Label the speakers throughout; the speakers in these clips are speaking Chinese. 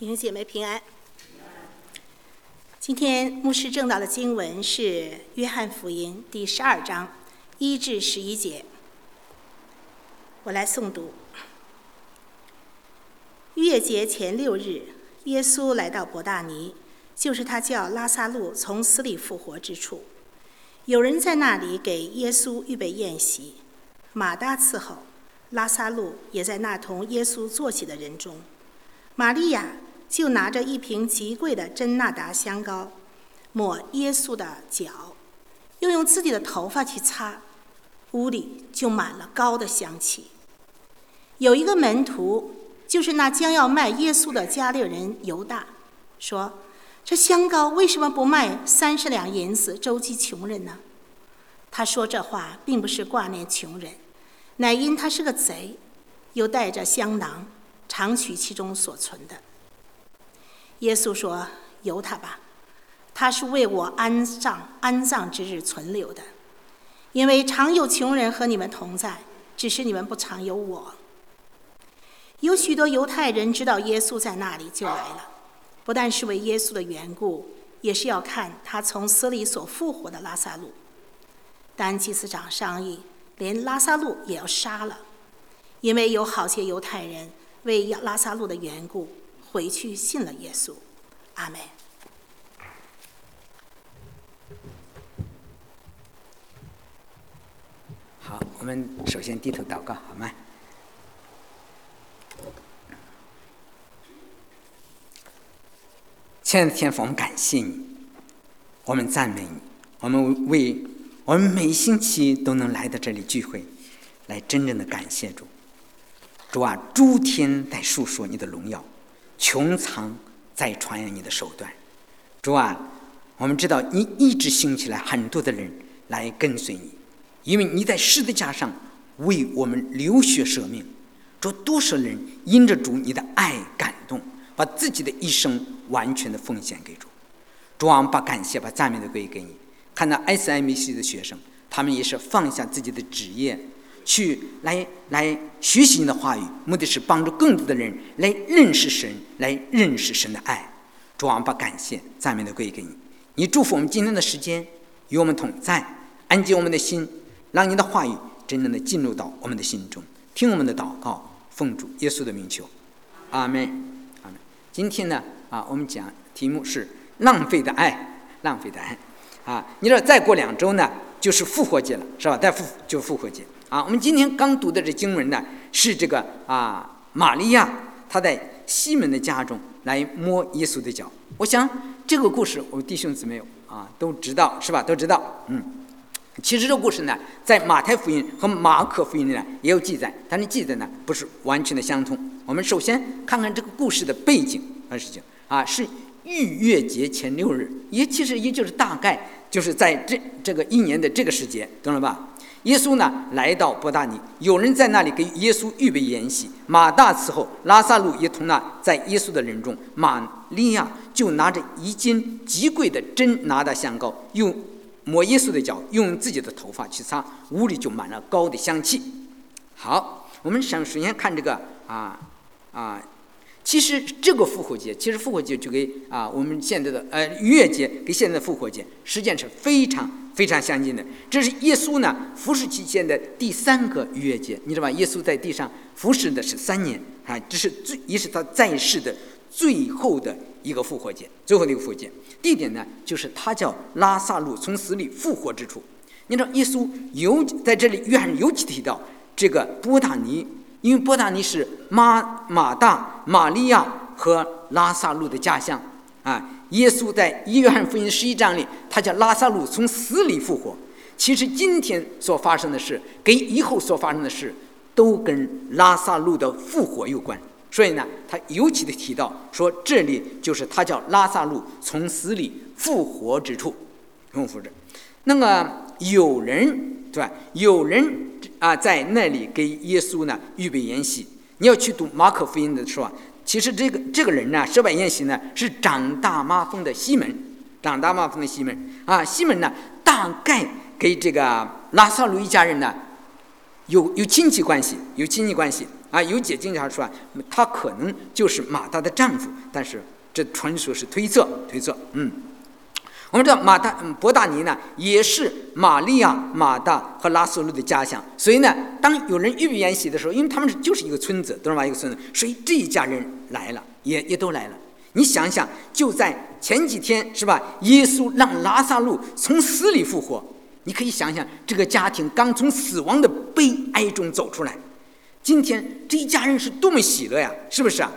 Speaker 1: 弟兄姐妹平安。今天牧师正道的经文是《约翰福音》第十二章一至十一节，我来诵读。逾越节前六日，耶稣来到伯大尼，就是他叫拉萨路从死里复活之处。有人在那里给耶稣预备宴席，马大伺候，拉萨路也在那同耶稣坐起的人中。玛利亚。就拿着一瓶极贵的真纳达香膏，抹耶稣的脚，又用自己的头发去擦，屋里就满了膏的香气。有一个门徒，就是那将要卖耶稣的加略人犹大，说：“这香膏为什么不卖三十两银子周济穷人呢？”他说这话并不是挂念穷人，乃因他是个贼，又带着香囊，常取其中所存的。耶稣说：“由他吧，他是为我安葬安葬之日存留的，因为常有穷人和你们同在，只是你们不常有我。”有许多犹太人知道耶稣在那里，就来了，不但是为耶稣的缘故，也是要看他从死里所复活的拉萨路。但祭司长商议，连拉萨路也要杀了，因为有好些犹太人为拉萨路的缘故。回去信了耶稣，阿门。
Speaker 2: 好，我们首先低头祷告，好吗？亲爱的天父，我们感谢你，我们赞美你，我们为我们每星期都能来到这里聚会，来真正的感谢主。主啊，诸天在述说你的荣耀。穹苍在传扬你的手段，主啊，我们知道你一直兴起来很多的人来跟随你，因为你在十字架上为我们流血舍命，主多少人因着主你的爱感动，把自己的一生完全的奉献给主，主啊，把感谢把赞美的归给你。看到 S M C 的学生，他们也是放下自己的职业。去来来学习你的话语，目的是帮助更多的人来认识神，来认识神的爱。主啊，把感谢赞美的归给你。你祝福我们今天的时间与我们同在，安静我们的心，让你的话语真正的进入到我们的心中。听我们的祷告，奉主耶稣的名求，阿门，阿门。今天呢，啊，我们讲题目是浪费的爱，浪费的爱。啊，你知道再过两周呢，就是复活节了，是吧？再复就复活节。啊，我们今天刚读的这经文呢，是这个啊，玛利亚她在西门的家中来摸耶稣的脚。我想这个故事，我们弟兄姊妹啊都知道，是吧？都知道。嗯，其实这个故事呢，在马太福音和马可福音里呢也有记载，但是记载呢不是完全的相同。我们首先看看这个故事的背景和事情啊，是逾越节前六日，也其实也就是大概就是在这这个一年的这个时节，懂了吧？耶稣呢来到伯大尼，有人在那里给耶稣预备筵席。马大伺候，拉萨路也同那在耶稣的人中。玛利亚就拿着一斤极贵的真拿的香膏，用抹耶稣的脚，用自己的头发去擦，屋里就满了膏的香气。好，我们想首先看这个啊啊。其实这个复活节，其实复活节就跟啊我们现在的呃逾越节跟现在的复活节，实际上是非常非常相近的。这是耶稣呢服侍期间的第三个逾越节，你知道吧？耶稣在地上服侍的是三年啊，这是最也是他在世的最后的一个复活节，最后的一个复活节。地点呢，就是他叫拉萨路从死里复活之处。你知道耶稣尤在这里约翰尤其提到这个波塔尼。因为波达尼是马马大、玛利亚和拉萨路的家乡啊。耶稣在约翰福音十一章里，他叫拉萨路从死里复活。其实今天所发生的事，跟以后所发生的事，都跟拉萨路的复活有关。所以呢，他尤其的提到说，这里就是他叫拉萨路从死里复活之处。复活着，那么有人对吧？有人。啊，在那里给耶稣呢预备筵席。你要去读马可福音的时候啊，其实这个这个人呢，设摆宴席呢，是长大麻风的西门，长大麻风的西门啊。西门呢，大概给这个拉萨路一家人呢，有有亲戚关系，有亲戚关系啊，有解经家说啊，他可能就是马大的丈夫，但是这纯属是推测，推测，嗯。我们知道马大伯大尼呢，也是玛利亚、马大和拉苏路的家乡，所以呢，当有人预备宴席的时候，因为他们是就是一个村子，懂吗？一个村子，所以这一家人来了，也也都来了。你想想，就在前几天，是吧？耶稣让拉萨路从死里复活，你可以想想，这个家庭刚从死亡的悲哀中走出来，今天这一家人是多么喜乐呀，是不是啊？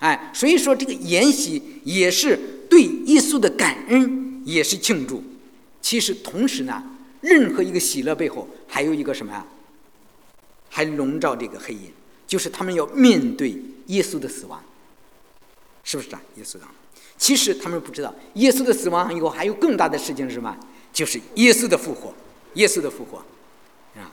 Speaker 2: 哎，所以说这个宴席也是对耶稣的感恩。也是庆祝，其实同时呢，任何一个喜乐背后还有一个什么呀？还笼罩这个黑影，就是他们要面对耶稣的死亡，是不是啊？耶稣的，其实他们不知道，耶稣的死亡以后还有更大的事情是什么？就是耶稣的复活，耶稣的复活啊。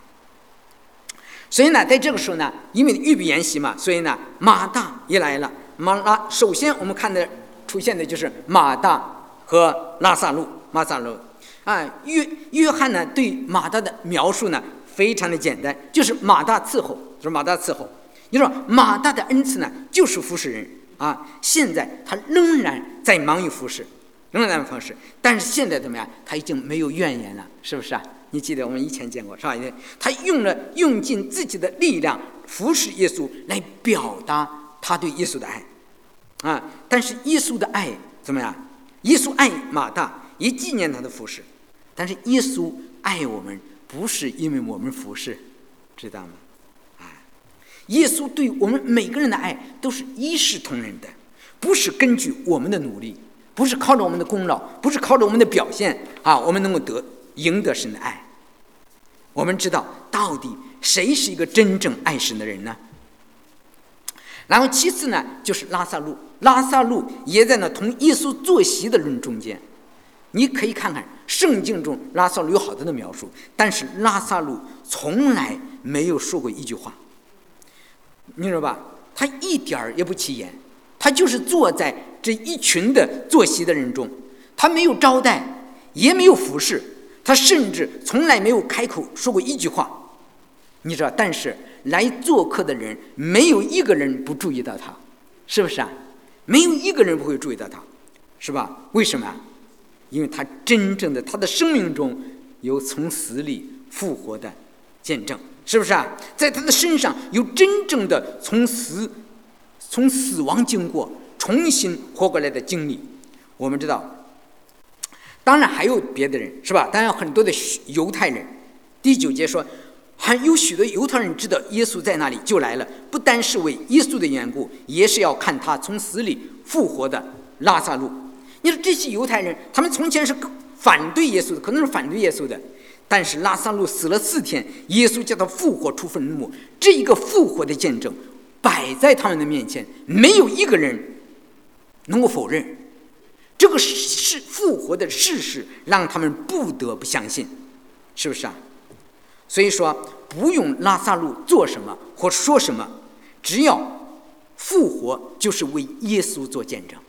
Speaker 2: 所以呢，在这个时候呢，因为预备筵席嘛，所以呢，马大也来了。马拉首先我们看的出现的就是马大。和拉萨路，马萨路，啊，约约翰呢对马大的描述呢非常的简单，就是马大伺候，就是马大伺候。你说马大的恩赐呢就是服侍人啊，现在他仍然在忙于服侍，仍然在服侍，但是现在怎么样？他已经没有怨言了，是不是啊？你记得我们以前见过是吧？他用了用尽自己的力量服侍耶稣，来表达他对耶稣的爱，啊，但是耶稣的爱怎么样？耶稣爱马大，也纪念他的服饰。但是耶稣爱我们，不是因为我们服饰，知道吗？啊，耶稣对我们每个人的爱都是一视同仁的，不是根据我们的努力，不是靠着我们的功劳，不是靠着我们的表现啊，我们能够得赢得神的爱。我们知道，到底谁是一个真正爱神的人呢？然后其次呢，就是拉萨路，拉萨路也在那同耶稣坐席的人中间。你可以看看圣经中拉萨路有好多的描述，但是拉萨路从来没有说过一句话。你知道吧？他一点儿也不起眼，他就是坐在这一群的坐席的人中，他没有招待，也没有服侍，他甚至从来没有开口说过一句话。你知道，但是。来做客的人没有一个人不注意到他，是不是啊？没有一个人不会注意到他，是吧？为什么？因为他真正的他的生命中有从死里复活的见证，是不是啊？在他的身上有真正的从死从死亡经过重新活过来的经历。我们知道，当然还有别的人，是吧？当然很多的犹太人。第九节说。还有许多犹太人知道耶稣在那里，就来了。不单是为耶稣的缘故，也是要看他从死里复活的拉萨路。你说这些犹太人，他们从前是反对耶稣的，可能是反对耶稣的。但是拉萨路死了四天，耶稣叫他复活出坟墓，这一个复活的见证摆在他们的面前，没有一个人能够否认这个是复活的事实，让他们不得不相信，是不是啊？所以说，不用拉萨路做什么或说什么，只要复活，就是为耶稣做见证。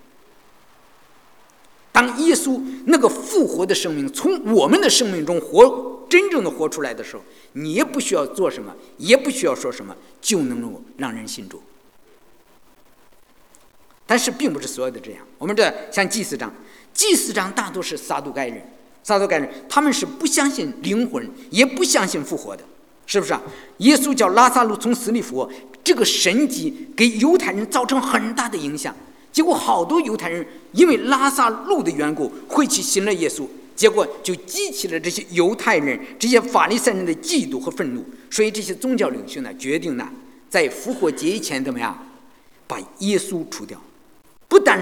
Speaker 2: 当耶稣那个复活的生命从我们的生命中活真正的活出来的时候，你也不需要做什么，也不需要说什么，就能够让人信主。但是，并不是所有的这样。我们这像祭司长，祭司长大多是撒都该人。撒都该人，他们是不相信灵魂，也不相信复活的，是不是啊？耶稣叫拉萨路从死里复活，这个神迹给犹太人造成很大的影响。结果好多犹太人因为拉萨路的缘故，会去信了耶稣，结果就激起了这些犹太人、这些法利赛人的嫉妒和愤怒。所以这些宗教领袖呢，决定呢，在复活节以前怎么样，把耶稣除掉。不但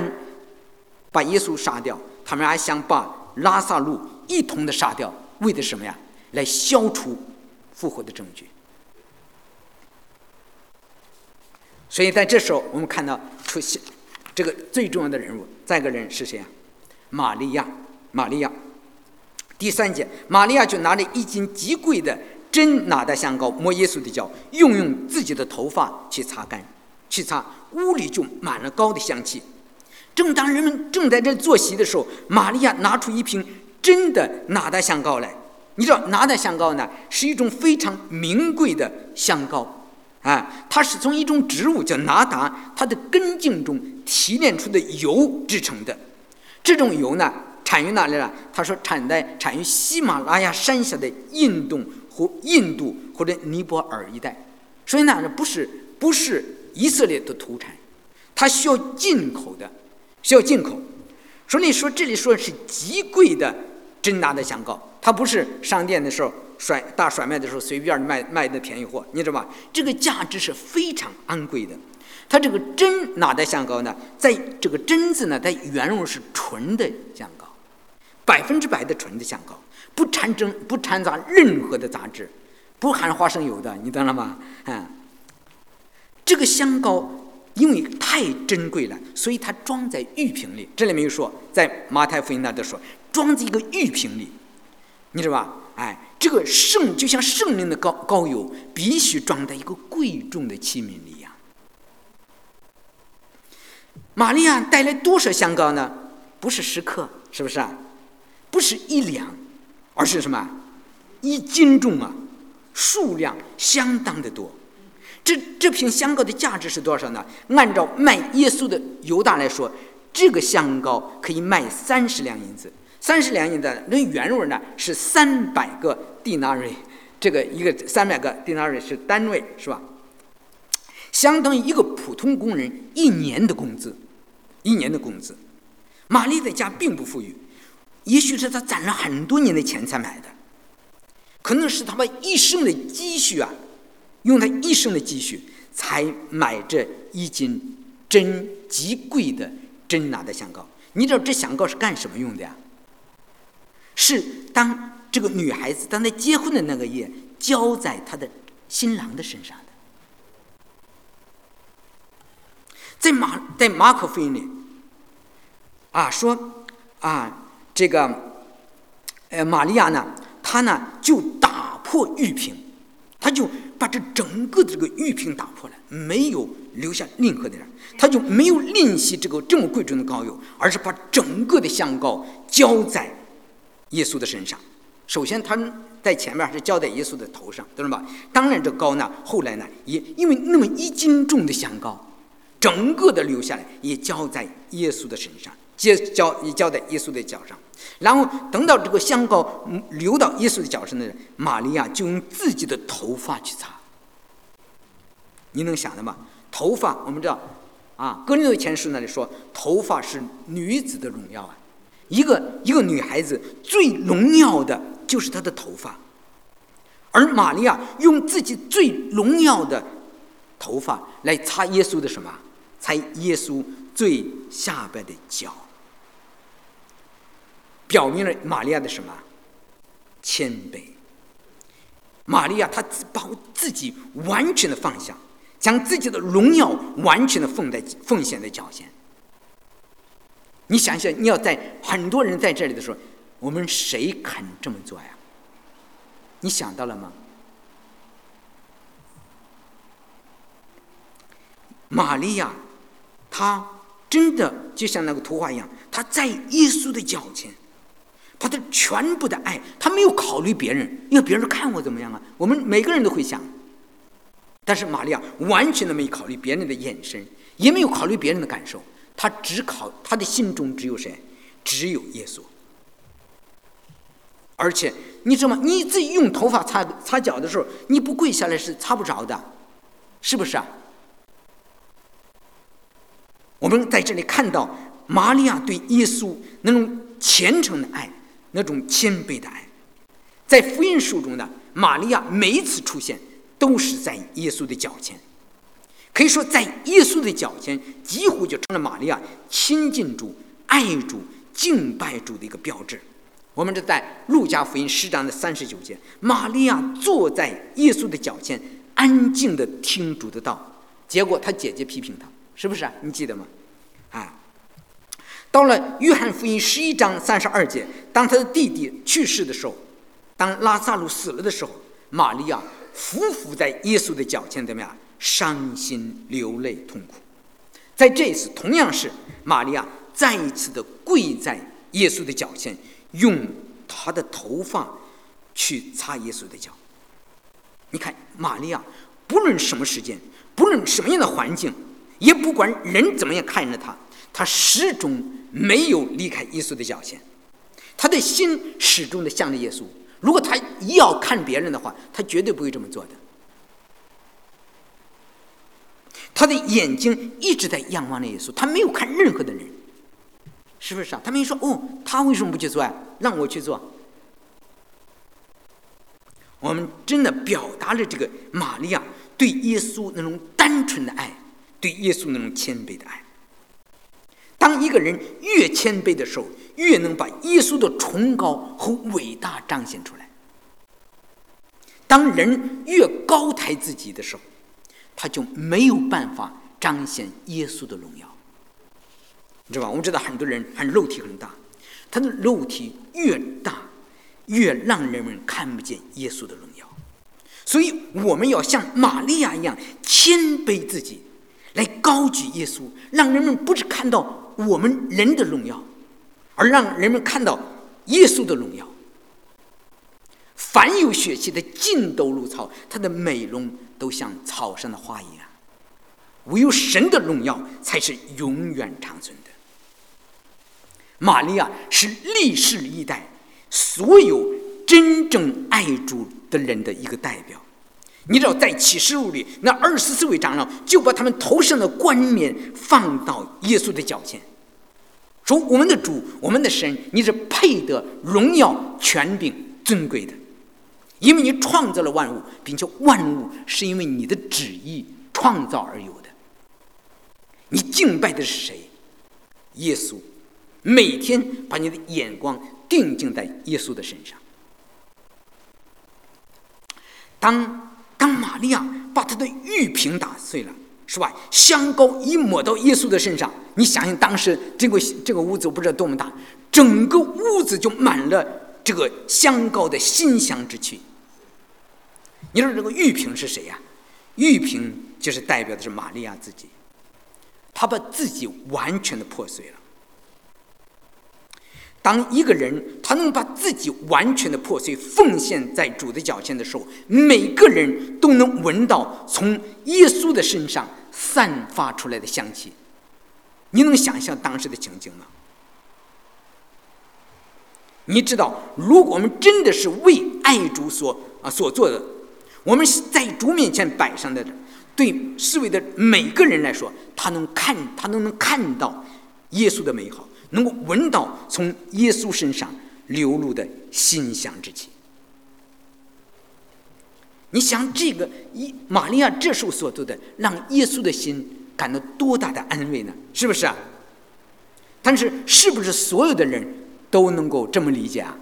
Speaker 2: 把耶稣杀掉，他们还想把拉萨路。一同的杀掉，为的什么呀？来消除复活的证据。所以在这时候，我们看到出现这个最重要的人物，再一个人是谁啊？玛利亚，玛利亚。第三节，玛利亚就拿着一斤极贵的真拿的香膏抹耶稣的脚，用用自己的头发去擦干，去擦，屋里就满了膏的香气。正当人们正在这坐席的时候，玛利亚拿出一瓶。真的拿的香膏来，你知道拿的香膏呢，是一种非常名贵的香膏，啊，它是从一种植物叫拿达它的根茎中提炼出的油制成的。这种油呢，产于哪里呢？他说产在产于喜马拉雅山下的印度和印度或者尼泊尔一带，所以呢，不是不是以色列的土产，它需要进口的，需要进口。所以说这里说是极贵的真拿的香膏，它不是商店的时候甩大甩卖的时候随便卖卖的便宜货，你知道吧？这个价值是非常昂贵的。它这个真拿的香膏呢，在这个真字呢，它原用是纯的香膏，百分之百的纯的香膏，不掺真不掺杂任何的杂质，不含花生油的，你懂了吗？啊，这个香膏。因为太珍贵了，所以它装在玉瓶里。这里没有说，在马太福音那都说装在一个玉瓶里，你知道吧？哎，这个圣就像圣灵的膏膏油，必须装在一个贵重的器皿里呀。玛利亚带来多少香膏呢？不是十克，是不是啊？不是一两，而是什么？一斤重啊，数量相当的多。这这瓶香膏的价值是多少呢？按照卖耶稣的犹大来说，这个香膏可以卖三十两银子。三十两银子，那原文呢是三百个蒂纳瑞，这个一个三百个蒂纳瑞是单位，是吧？相当于一个普通工人一年的工资，一年的工资。玛丽的家并不富裕，也许是他攒了很多年的钱才买的，可能是他把一生的积蓄啊。用他一生的积蓄才买这一斤真极贵的真拿的香膏。你知道这香膏是干什么用的呀？是当这个女孩子当她结婚的那个夜浇在她的新郎的身上的。在马在马可福音里啊说啊这个呃玛利亚呢，她呢就打破玉瓶，她就。把这整个的这个玉瓶打破了，没有留下任何的人，他就没有吝惜这个这么贵重的膏油，而是把整个的香膏浇在耶稣的身上。首先，他在前面是浇在耶稣的头上，懂了吧？当然，这膏呢，后来呢，也因为那么一斤重的香膏，整个的流下来，也浇在耶稣的身上，接浇也浇在耶稣的脚上。然后等到这个香膏流到耶稣的脚上的玛利亚就用自己的头发去擦。你能想的吗？头发我们知道，啊，《格林多前书》那里说，头发是女子的荣耀啊。一个一个女孩子最荣耀的就是她的头发，而玛利亚用自己最荣耀的头发来擦耶稣的什么？擦耶稣最下边的脚。表明了玛利亚的什么谦卑？玛利亚她把自己完全的放下，将自己的荣耀完全的奉在奉献在脚前。你想想，你要在很多人在这里的时候，我们谁肯这么做呀？你想到了吗？玛利亚，她真的就像那个图画一样，她在耶稣的脚前。她的全部的爱，她没有考虑别人，因为别人看我怎么样啊？我们每个人都会想，但是玛利亚完全的没考虑别人的眼神，也没有考虑别人的感受，他只考他的心中只有谁？只有耶稣。而且你知道吗？你自己用头发擦擦脚的时候，你不跪下来是擦不着的，是不是啊？我们在这里看到玛利亚对耶稣那种虔诚的爱。那种谦卑的爱，在福音书中呢，玛利亚每一次出现都是在耶稣的脚前，可以说在耶稣的脚前，几乎就成了玛利亚亲近主、爱主、敬拜主的一个标志。我们这在路加福音十章的三十九节，玛利亚坐在耶稣的脚前，安静的听主的道，结果他姐姐批评他，是不是啊？你记得吗？啊。到了约翰福音十一章三十二节，当他的弟弟去世的时候，当拉萨路死了的时候，玛利亚匍匐在耶稣的脚前，怎么样？伤心流泪痛苦。在这一次，同样是玛利亚再一次的跪在耶稣的脚前，用他的头发去擦耶稣的脚。你看，玛利亚不论什么时间，不论什么样的环境，也不管人怎么样看着她，她始终没有离开耶稣的脚前，她的心始终的向着耶稣。如果她要看别人的话，她绝对不会这么做的。他的眼睛一直在仰望着耶稣，他没有看任何的人，是不是啊？他没说哦，他为什么不去做啊？让我去做。我们真的表达了这个玛利亚对耶稣那种单纯的爱，对耶稣那种谦卑的爱。当一个人越谦卑的时候，越能把耶稣的崇高和伟大彰显出来。当人越高抬自己的时候，他就没有办法彰显耶稣的荣耀，你知道吧？我们知道很多人很肉体很大，他的肉体越大，越让人们看不见耶稣的荣耀。所以我们要像玛利亚一样谦卑自己，来高举耶稣，让人们不是看到我们人的荣耀，而让人们看到耶稣的荣耀。凡有血气的，尽都如草，它的美容。都像草上的花一样，唯有神的荣耀才是永远长存的。玛利亚是历世历代所有真正爱主的人的一个代表。你知道，在启示录里，那二十四位长老就把他们头上的冠冕放到耶稣的脚前，说：“我们的主，我们的神，你是配得荣耀、权柄、尊贵的。”因为你创造了万物，并且万物是因为你的旨意创造而有的。你敬拜的是谁？耶稣。每天把你的眼光定睛在耶稣的身上。当当玛利亚把她的玉瓶打碎了，是吧？香膏一抹到耶稣的身上，你想想当时这个这个屋子不知道多么大，整个屋子就满了。这个香膏的馨香之气，你说这个玉瓶是谁呀？玉瓶就是代表的是玛利亚自己，她把自己完全的破碎了。当一个人他能把自己完全的破碎奉献在主的脚前的时候，每个人都能闻到从耶稣的身上散发出来的香气。你能想象当时的情景吗？你知道，如果我们真的是为爱主所啊所做的，我们在主面前摆上的，对四位的每个人来说，他能看，他都能看到耶稣的美好，能够闻到从耶稣身上流露的馨香之气。你想，这个一玛利亚这时候所做的，让耶稣的心感到多大的安慰呢？是不是啊？但是，是不是所有的人？都能够这么理解啊？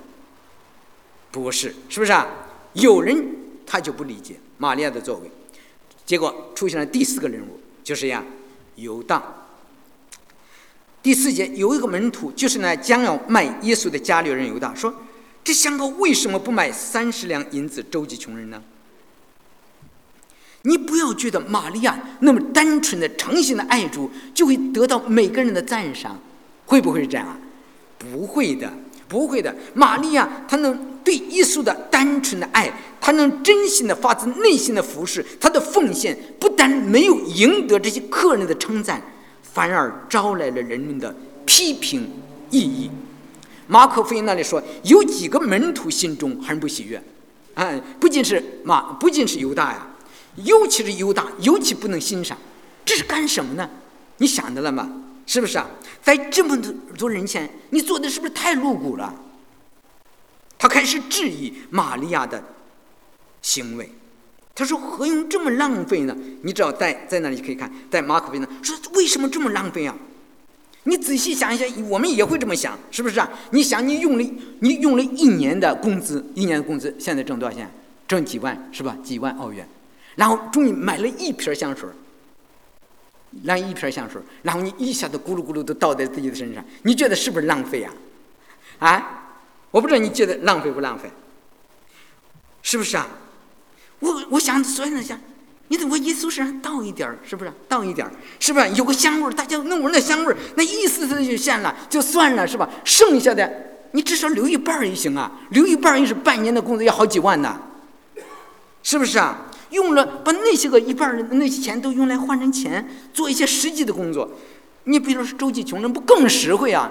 Speaker 2: 不是，是不是啊？有人他就不理解玛利亚的作为，结果出现了第四个人物，就是呀，犹大。第四节有一个门徒，就是呢将要卖耶稣的家里人犹大，说：“这香膏为什么不卖三十两银子周济穷人呢？”你不要觉得玛利亚那么单纯的、诚心的爱主，就会得到每个人的赞赏，会不会是这样啊？不会的，不会的。玛利亚，她能对耶稣的单纯的爱，她能真心的发自内心的服侍，她的奉献不但没有赢得这些客人的称赞，反而招来了人们的批评异议。马可福音那里说，有几个门徒心中很不喜悦，哎，不仅是马，不仅是犹大呀，尤其是犹大，尤其不能欣赏。这是干什么呢？你想到了吗？是不是啊？在这么多多人前，你做的是不是太露骨了？他开始质疑玛利亚的行为。他说：“何用这么浪费呢？”你只要在在那里可以看，在马可福音说：“为什么这么浪费啊？”你仔细想一下，我们也会这么想，是不是啊？你想，你用了你用了一年的工资，一年的工资现在挣多少钱？挣几万是吧？几万澳元，然后终于买了一瓶香水拿一瓶香水，然后你一下子咕噜咕噜都倒在自己的身上，你觉得是不是浪费呀？啊，我不知道你觉得浪费不浪费？是不是啊？我我想所有人想，你怎么耶稣身上倒一点儿，是不是？倒一点儿，是不是？有个香味儿，大家能闻到香味儿，那意思思就现了，就算了，是吧？剩下的你至少留一半儿也行啊，留一半儿也是半年的工资，要好几万呢，是不是啊？用了把那些个一半儿的那些钱都用来换成钱，做一些实际的工作。你比如说周济穷人，不更实惠啊？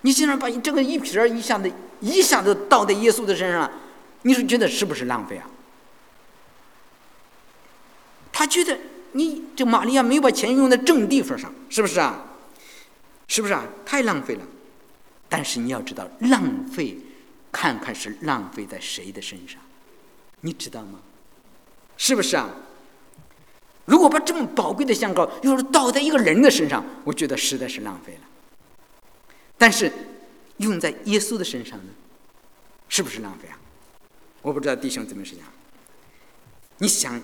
Speaker 2: 你竟然把你这个一撇儿一下子一下子倒在耶稣的身上，你是觉得是不是浪费啊？他觉得你这玛利亚没有把钱用在正地方上，是不是啊？是不是啊？太浪费了。但是你要知道，浪费，看看是浪费在谁的身上，你知道吗？是不是啊？如果把这么宝贵的香膏要是倒在一个人的身上，我觉得实在是浪费了。但是用在耶稣的身上呢，是不是浪费啊？我不知道弟兄姊妹是样。你想？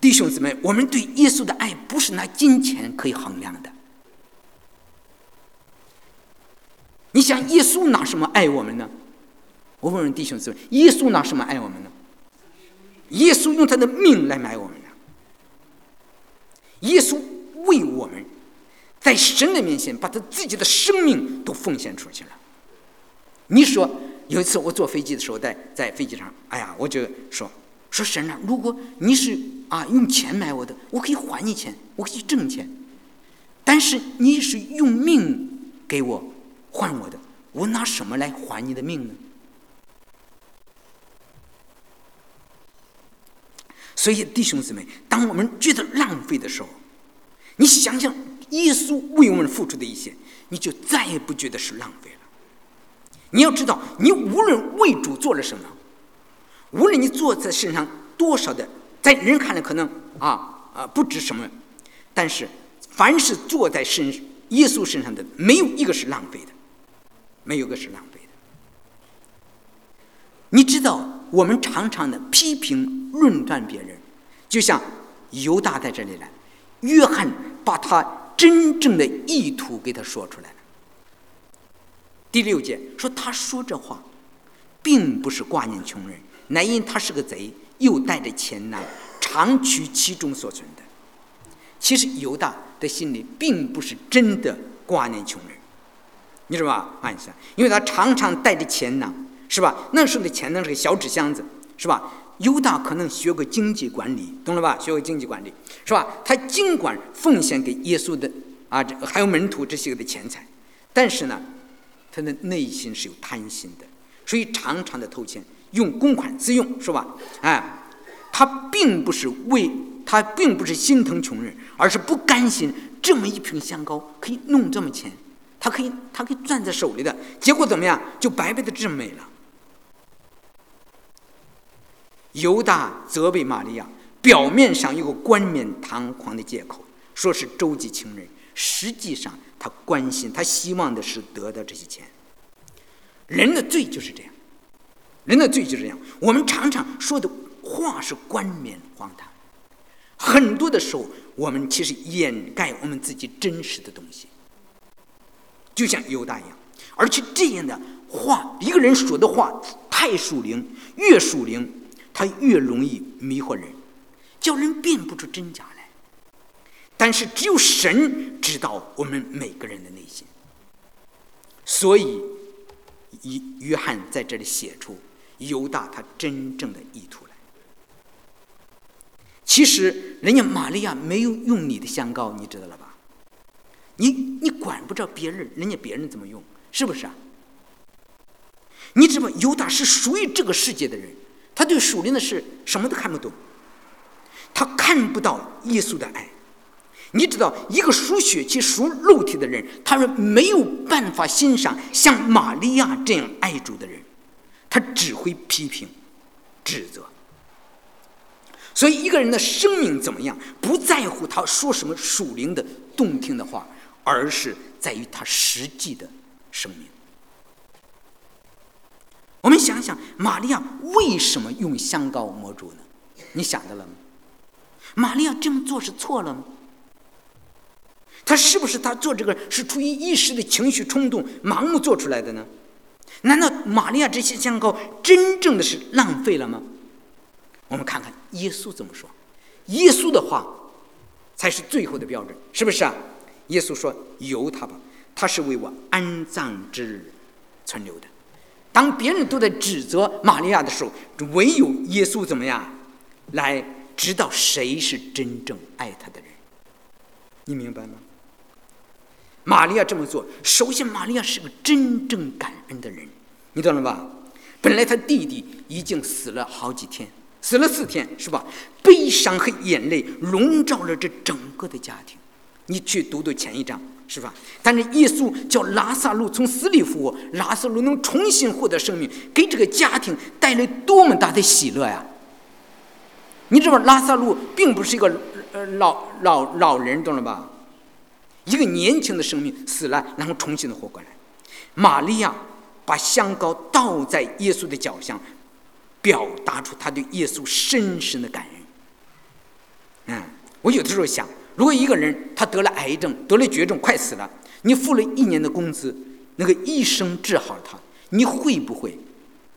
Speaker 2: 弟兄姊妹，我们对耶稣的爱不是拿金钱可以衡量的。你想，耶稣拿什么爱我们呢？我问问弟兄姊妹，耶稣拿什么爱我们呢？耶稣用他的命来买我们的。耶稣为我们，在神的面前把他自己的生命都奉献出去了。你说，有一次我坐飞机的时候，在在飞机上，哎呀，我就说。说神啊，如果你是啊用钱买我的，我可以还你钱，我可以挣钱。但是你是用命给我换我的，我拿什么来还你的命呢？所以弟兄姊妹，当我们觉得浪费的时候，你想想耶稣为我们付出的一切，你就再也不觉得是浪费了。你要知道，你无论为主做了什么。无论你做在身上多少的，在人看来可能啊啊不值什么，但是凡是坐在身耶稣身上的，没有一个是浪费的，没有一个是浪费的。你知道，我们常常的批评论断别人，就像犹大在这里来，约翰把他真正的意图给他说出来了。第六节说，他说这话，并不是挂念穷人。乃因他是个贼，又带着钱囊，常取其中所存的。其实犹大的心里并不是真的挂念穷人，你知道吧？按一下，因为他常常带着钱囊，是吧？那时候的钱囊是个小纸箱子，是吧？犹大可能学过经济管理，懂了吧？学过经济管理，是吧？他尽管奉献给耶稣的啊，这还有门徒这些个的钱财，但是呢，他的内心是有贪心的，所以常常的偷钱。用公款自用是吧？哎，他并不是为他并不是心疼穷人，而是不甘心这么一瓶香膏可以弄这么钱，他可以他可以攥在手里的，结果怎么样？就白白的这么没了。犹大责备玛利亚，表面上有个冠冕堂皇的借口，说是周济情人，实际上他关心他希望的是得到这些钱。人的罪就是这样。人的罪就是这样，我们常常说的话是冠冕荒唐，很多的时候我们其实掩盖我们自己真实的东西，就像犹大一样。而且这样的话，一个人说的话太属灵，越属灵，他越容易迷惑人，叫人辨不出真假来。但是只有神知道我们每个人的内心，所以，约约翰在这里写出。犹大他真正的意图来，其实人家玛利亚没有用你的香膏，你知道了吧？你你管不着别人，人家别人怎么用，是不是啊？你知道犹大是属于这个世界的人，他对属灵的事什么都看不懂，他看不到耶稣的爱。你知道，一个属血气、属肉体的人，他是没有办法欣赏像玛利亚这样爱主的人。他只会批评、指责，所以一个人的生命怎么样，不在乎他说什么属灵的动听的话，而是在于他实际的生命。我们想想，玛利亚为什么用香膏抹主呢？你想到了吗？玛利亚这么做是错了吗？他是不是他做这个是出于一时的情绪冲动、盲目做出来的呢？难道玛利亚这些香膏真正的是浪费了吗？我们看看耶稣怎么说。耶稣的话才是最后的标准，是不是啊？耶稣说：“由他吧，他是为我安葬之日存留的。当别人都在指责玛利亚的时候，唯有耶稣怎么样来知道谁是真正爱他的人？你明白吗？玛利亚这么做，首先玛利亚是个真正感恩的人，你懂了吧？本来他弟弟已经死了好几天，死了四天，是吧？悲伤和眼泪笼罩了这整个的家庭。你去读读前一章。是吧？但是耶稣叫拉萨路从死里复活，拉萨路能重新获得生命，给这个家庭带来多么大的喜乐呀！你知道拉萨路并不是一个呃老老老人，懂了吧？一个年轻的生命死了，然后重新的活过来。玛利亚把香膏倒在耶稣的脚下，表达出他对耶稣深深的感恩。嗯，我有的时候想。如果一个人他得了癌症，得了绝症，快死了，你付了一年的工资，那个医生治好了他，你会不会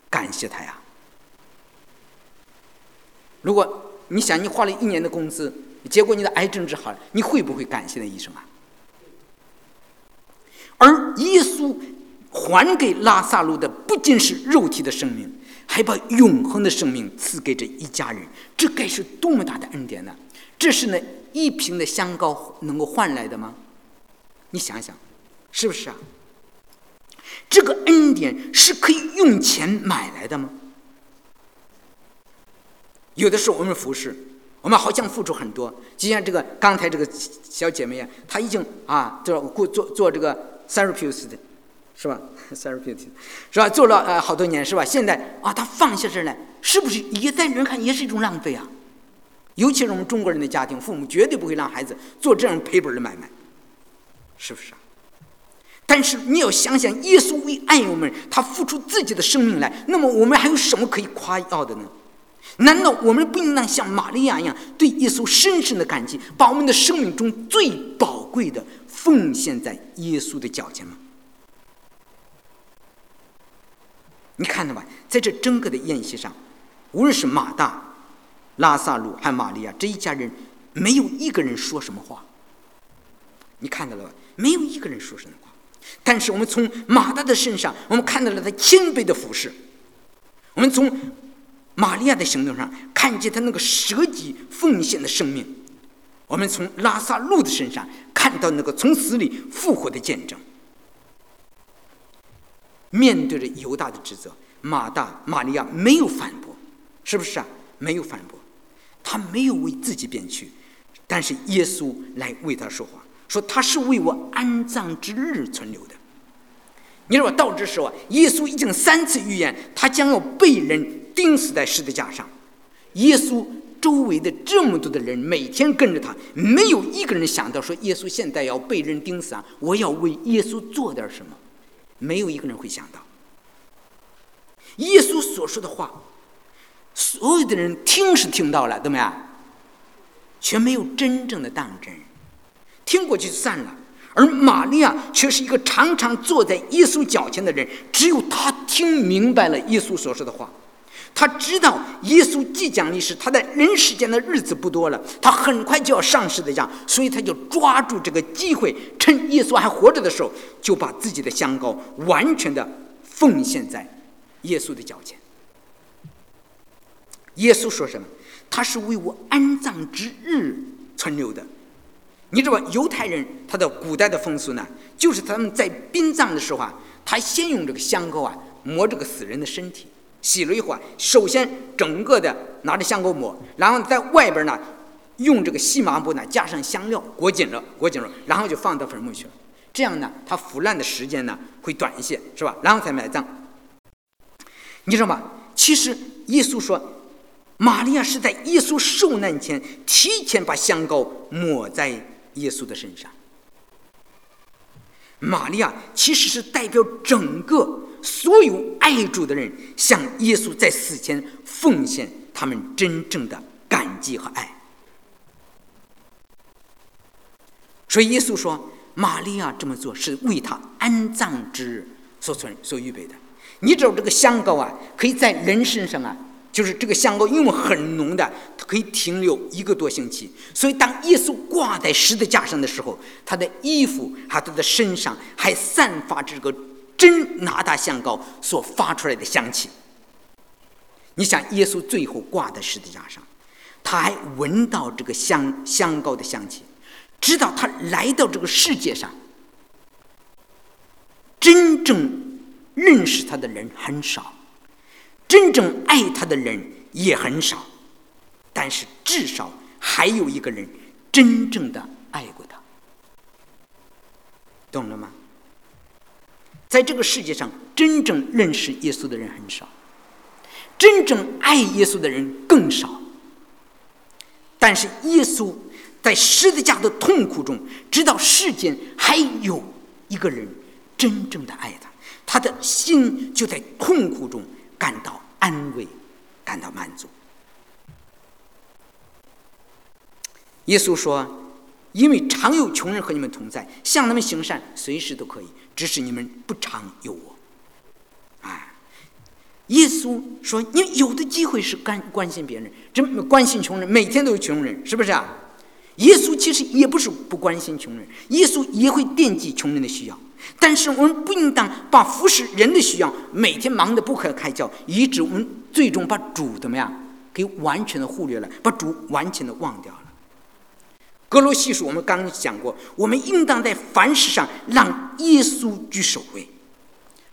Speaker 2: 感谢他呀？如果你想你花了一年的工资，结果你的癌症治好了，你会不会感谢那医生啊？而耶稣还给拉萨路的不仅是肉体的生命，还把永恒的生命赐给这一家人，这该是多么大的恩典呢？这是呢。一瓶的香膏能够换来的吗？你想想，是不是啊？这个恩典是可以用钱买来的吗？有的时候我们服侍，我们好像付出很多，就像这个刚才这个小姐妹啊，她已经啊做过做做这个 therapist 的，是吧三十平米是吧？做了呃好多年是吧？现在啊，他放下这来，是不是也在人看也是一种浪费啊？尤其是我们中国人的家庭，父母绝对不会让孩子做这样赔本的买卖，是不是啊？但是你要想想，耶稣为爱我们，他付出自己的生命来，那么我们还有什么可以夸耀的呢？难道我们不应当像玛利亚一样，对耶稣深深的感激，把我们的生命中最宝贵的奉献在耶稣的脚前吗？你看到吧，在这整个的宴席上，无论是马大。拉萨路和玛利亚这一家人，没有一个人说什么话。你看到了吧？没有一个人说什么话。但是我们从马大的身上，我们看到了他谦卑的服饰；我们从玛利亚的行动上，看见他那个舍己奉献的生命；我们从拉萨路的身上，看到那个从死里复活的见证。面对着犹大的指责，马大、玛利亚没有反驳，是不是啊？没有反驳。他没有为自己辩屈，但是耶稣来为他说话，说他是为我安葬之日存留的。你说到这时候啊，耶稣已经三次预言他将要被人钉死在十字架上。耶稣周围的这么多的人每天跟着他，没有一个人想到说耶稣现在要被人钉死啊！我要为耶稣做点什么，没有一个人会想到。耶稣所说的话。所有的人听是听到了，怎么样？却没有真正的当真，听过去算了。而玛利亚却是一个常常坐在耶稣脚前的人，只有他听明白了耶稣所说的话。他知道耶稣即将离世，他在人世间的日子不多了，他很快就要上世的样，所以他就抓住这个机会，趁耶稣还活着的时候，就把自己的香膏完全的奉献在耶稣的脚前。耶稣说什么？他是为我安葬之日存留的。你知道犹太人他的古代的风俗呢，就是他们在殡葬的时候啊，他先用这个香膏啊抹这个死人的身体，洗了一会儿，首先整个的拿着香膏抹，然后在外边呢用这个细麻布呢加上香料裹紧了，裹紧了，然后就放到坟墓去了。这样呢，它腐烂的时间呢会短一些，是吧？然后才埋葬。你知道吗？其实耶稣说。玛利亚是在耶稣受难前提前把香膏抹在耶稣的身上。玛利亚其实是代表整个所有爱主的人向耶稣在死前奉献他们真正的感激和爱。所以耶稣说，玛利亚这么做是为他安葬之日所存所预备的。你知道这个香膏啊，可以在人身上啊。就是这个香膏，因为很浓的，它可以停留一个多星期。所以，当耶稣挂在十字架上的时候，他的衣服还他的身上还散发着这个真拿大香膏所发出来的香气。你想，耶稣最后挂在十字架上，他还闻到这个香香膏的香气，直到他来到这个世界上，真正认识他的人很少，真正爱他的人也很少，但是至少还有一个人真正的爱过他，懂了吗？在这个世界上，真正认识耶稣的人很少。真正爱耶稣的人更少，但是耶稣在十字架的痛苦中，知道世间还有一个人真正的爱他，他的心就在痛苦中感到安慰，感到满足。耶稣说：“因为常有穷人和你们同在，向他们行善，随时都可以，只是你们不常有我。”耶稣说：“你有的机会是关关心别人，这关心穷人，每天都有穷人，是不是啊？耶稣其实也不是不关心穷人，耶稣也会惦记穷人的需要。但是我们不应当把服侍人的需要每天忙得不可开交，以致我们最终把主怎么样给完全的忽略了，把主完全的忘掉了。格罗西书我们刚刚讲过，我们应当在凡事上让耶稣居首位。”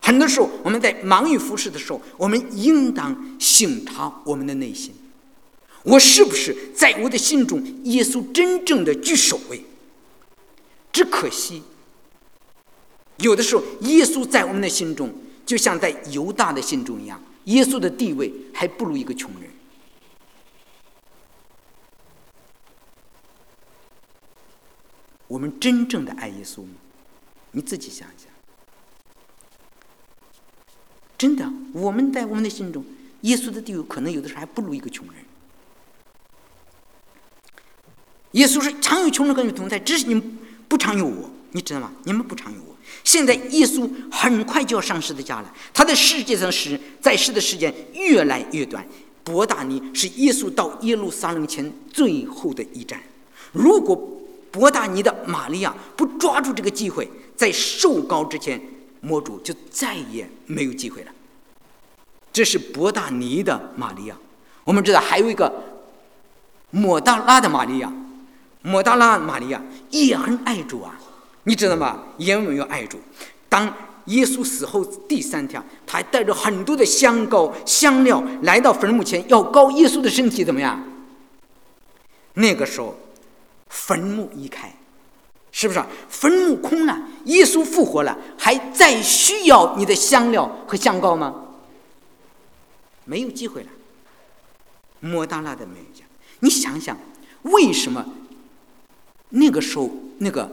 Speaker 2: 很多时候，我们在忙于服侍的时候，我们应当省察我们的内心：我是不是在我的心中，耶稣真正的居首位？只可惜，有的时候，耶稣在我们的心中，就像在犹大的心中一样，耶稣的地位还不如一个穷人。我们真正的爱耶稣吗？你自己想一想。真的，我们在我们的心中，耶稣的地位可能有的时候还不如一个穷人。耶稣说：“常有穷人和你同在，只是你们不常有我，你知道吗？你们不常有我。”现在耶稣很快就要上十字架了，他在世界上时在世的时间越来越短。伯大尼是耶稣到耶路撒冷前最后的一站。如果伯大尼的玛利亚不抓住这个机会，在受膏之前。魔主就再也没有机会了。这是伯大尼的玛利亚。我们知道还有一个抹大拉的玛利亚，抹大拉玛利亚也很爱主啊，你知道吗？也没有爱主。当耶稣死后第三天，他还带着很多的香膏、香料来到坟墓前，要膏耶稣的身体，怎么样？那个时候，坟墓一开。是不是坟墓空了？耶稣复活了，还再需要你的香料和香膏吗？没有机会了。莫大拉的没有，你想想，为什么那个时候那个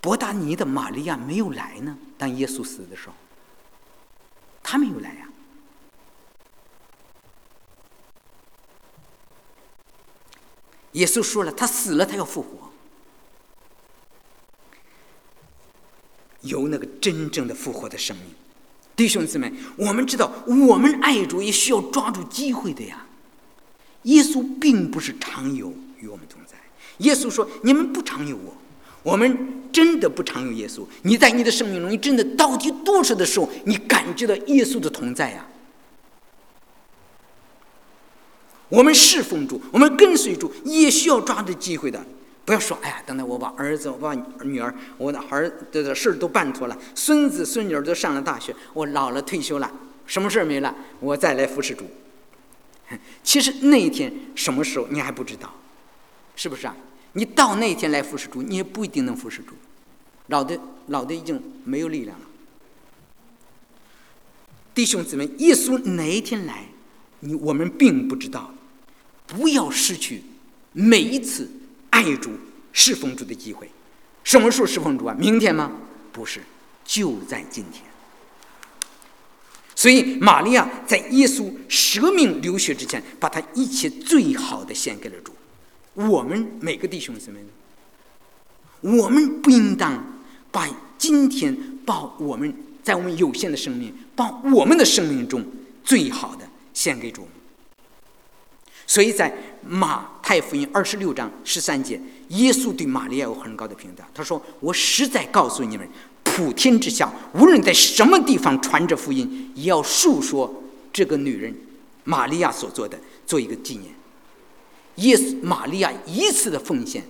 Speaker 2: 伯达尼的玛利亚没有来呢？当耶稣死的时候，他没有来呀。耶稣说了，他死了，他要复活。有那个真正的复活的生命，弟兄姊妹，我们知道，我们爱主也需要抓住机会的呀。耶稣并不是常有与我们同在。耶稣说：“你们不常有我，我们真的不常有耶稣。你在你的生命中，你真的到底多少的时候，你感觉到耶稣的同在呀？我们侍奉主，我们跟随主，也需要抓住机会的。”不要说，哎呀，等等，我把儿子，我把女儿，我的儿子的事儿都办妥了，孙子孙女都上了大学，我老了退休了，什么事儿没了，我再来服侍主。其实那一天什么时候你还不知道，是不是啊？你到那一天来服侍主，你也不一定能服侍主，老的老的已经没有力量了。弟兄姊妹，耶稣哪一天来，你我们并不知道，不要失去每一次。爱主、侍奉主的机会，什么时候侍奉主啊？明天吗？不是，就在今天。所以，玛利亚在耶稣舍命流血之前，把他一切最好的献给了主。我们每个弟兄姊妹？我们不应当把今天把我们在我们有限的生命，把我们的生命中最好的献给主。所以在马太福音二十六章十三节，耶稣对玛利亚有很高的评价。他说：“我实在告诉你们，普天之下，无论在什么地方传着福音，也要述说这个女人玛利亚所做的，做一个纪念。耶稣玛利亚一次的奉献，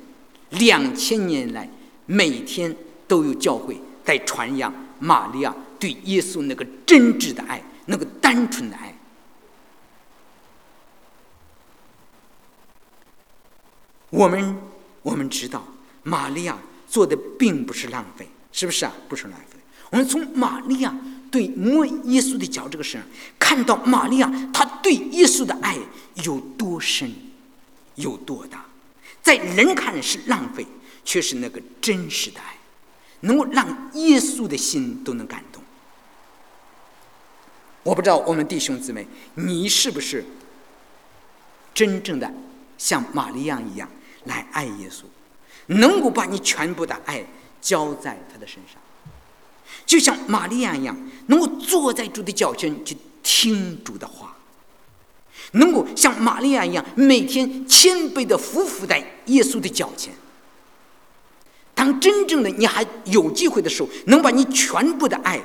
Speaker 2: 两千年来每天都有教会在传扬玛利亚对耶稣那个真挚的爱，那个单纯的爱。我们我们知道，玛利亚做的并不是浪费，是不是啊？不是浪费。我们从玛利亚对摸耶稣的脚这个事，看到玛利亚她对耶稣的爱有多深，有多大。在人看来是浪费，却是那个真实的爱，能够让耶稣的心都能感动。我不知道我们弟兄姊妹，你是不是真正的像玛利亚一样？来爱耶稣，能够把你全部的爱交在他的身上，就像玛利亚一样，能够坐在主的脚前去听主的话，能够像玛利亚一样，每天谦卑的匍匐在耶稣的脚前。当真正的你还有机会的时候，能把你全部的爱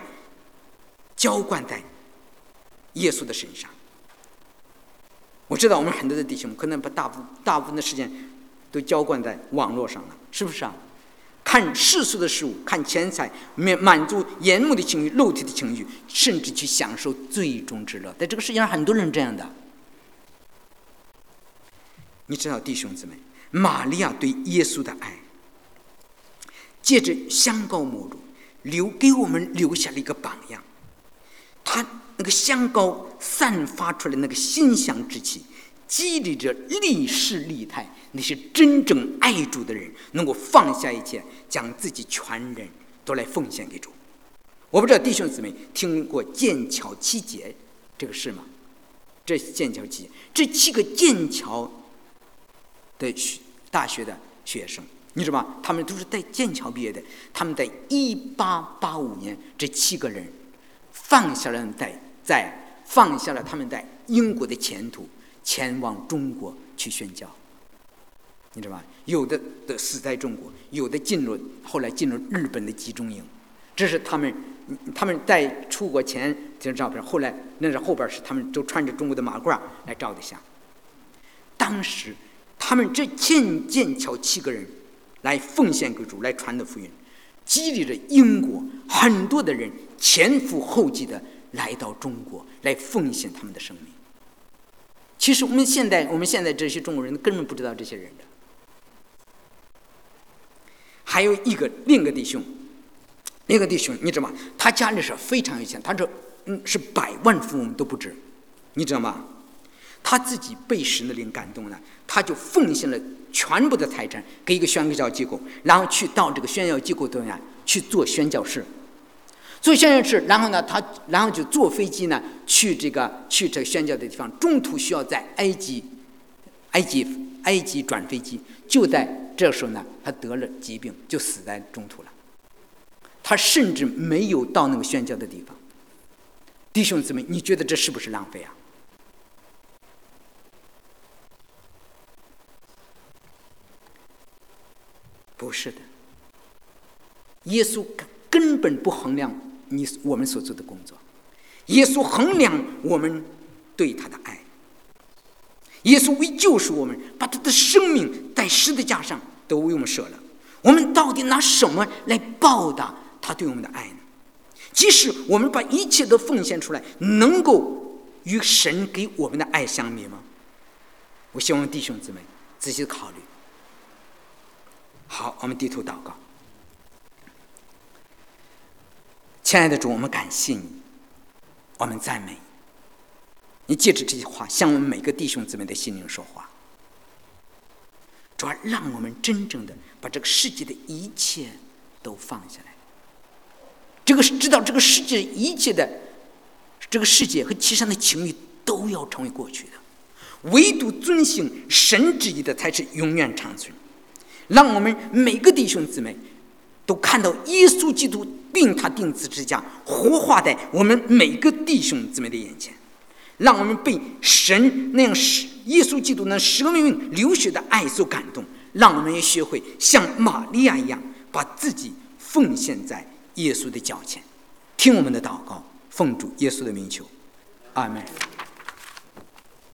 Speaker 2: 浇灌在耶稣的身上。我知道我们很多的弟兄可能把大部大部分的时间。都浇灌在网络上了，是不是啊？看世俗的事物，看钱财，满满足眼目的情欲、肉体的情欲，甚至去享受最终之乐。在这个世界上，很多人这样的。你知道，弟兄姊妹，玛利亚对耶稣的爱，借着香膏抹乳，留给我们留下了一个榜样。他那个香膏散发出来那个馨香之气。激励着历世历代那些真正爱主的人，能够放下一切，将自己全人都来奉献给主。我不知道弟兄姊妹听过剑桥七杰这个事吗？这剑桥七杰，这七个剑桥的学大学的学生，你知道吗？他们都是在剑桥毕业的。他们在一八八五年，这七个人放下了在在放下了他们在英国的前途。前往中国去宣教，你知道吧？有的的死在中国，有的进入后来进入日本的集中营。这是他们他们在出国前这张照片，后来那是后边是他们都穿着中国的马褂来照的相。当时他们这剑剑桥七个人来奉献给主，来传的福音，激励着英国很多的人前赴后继的来到中国，来奉献他们的生命。其实我们现在，我们现在这些中国人根本不知道这些人的。还有一个另一个弟兄，另一个弟兄，你知道吗？他家里是非常有钱，他说，嗯，是百万富翁都不止，你知道吗？他自己被神的灵感动了，他就奉献了全部的财产给一个宣教机构，然后去到这个宣教机构对面去做宣教士。做宣教士，然后呢，他然后就坐飞机呢，去这个去这个宣教的地方，中途需要在埃及，埃及埃及转飞机，就在这时候呢，他得了疾病，就死在中途了。他甚至没有到那个宣教的地方。弟兄姊妹，你觉得这是不是浪费啊？不是的，耶稣根本不衡量。你我们所做的工作，耶稣衡量我们对他的爱。耶稣为救赎我们，把他的生命在十字架上都为我们舍了。我们到底拿什么来报答他对我们的爱呢？即使我们把一切都奉献出来，能够与神给我们的爱相比吗？我希望弟兄姊妹仔细考虑。好，我们低头祷告。亲爱的主，我们感谢你，我们赞美你。你借着这句话，向我们每个弟兄姊妹的心灵说话，主要让我们真正的把这个世界的一切都放下来。这个知道这个世界一切的这个世界和其上的情欲都要成为过去的，唯独遵行神旨意的才是永远长存。让我们每个弟兄姊妹。都看到耶稣基督并他钉子之家活化在我们每个弟兄姊妹的眼前，让我们被神那样使耶稣基督那舍命运流血的爱所感动，让我们也学会像玛利亚一样，把自己奉献在耶稣的脚前，听我们的祷告，奉主耶稣的名求，阿门。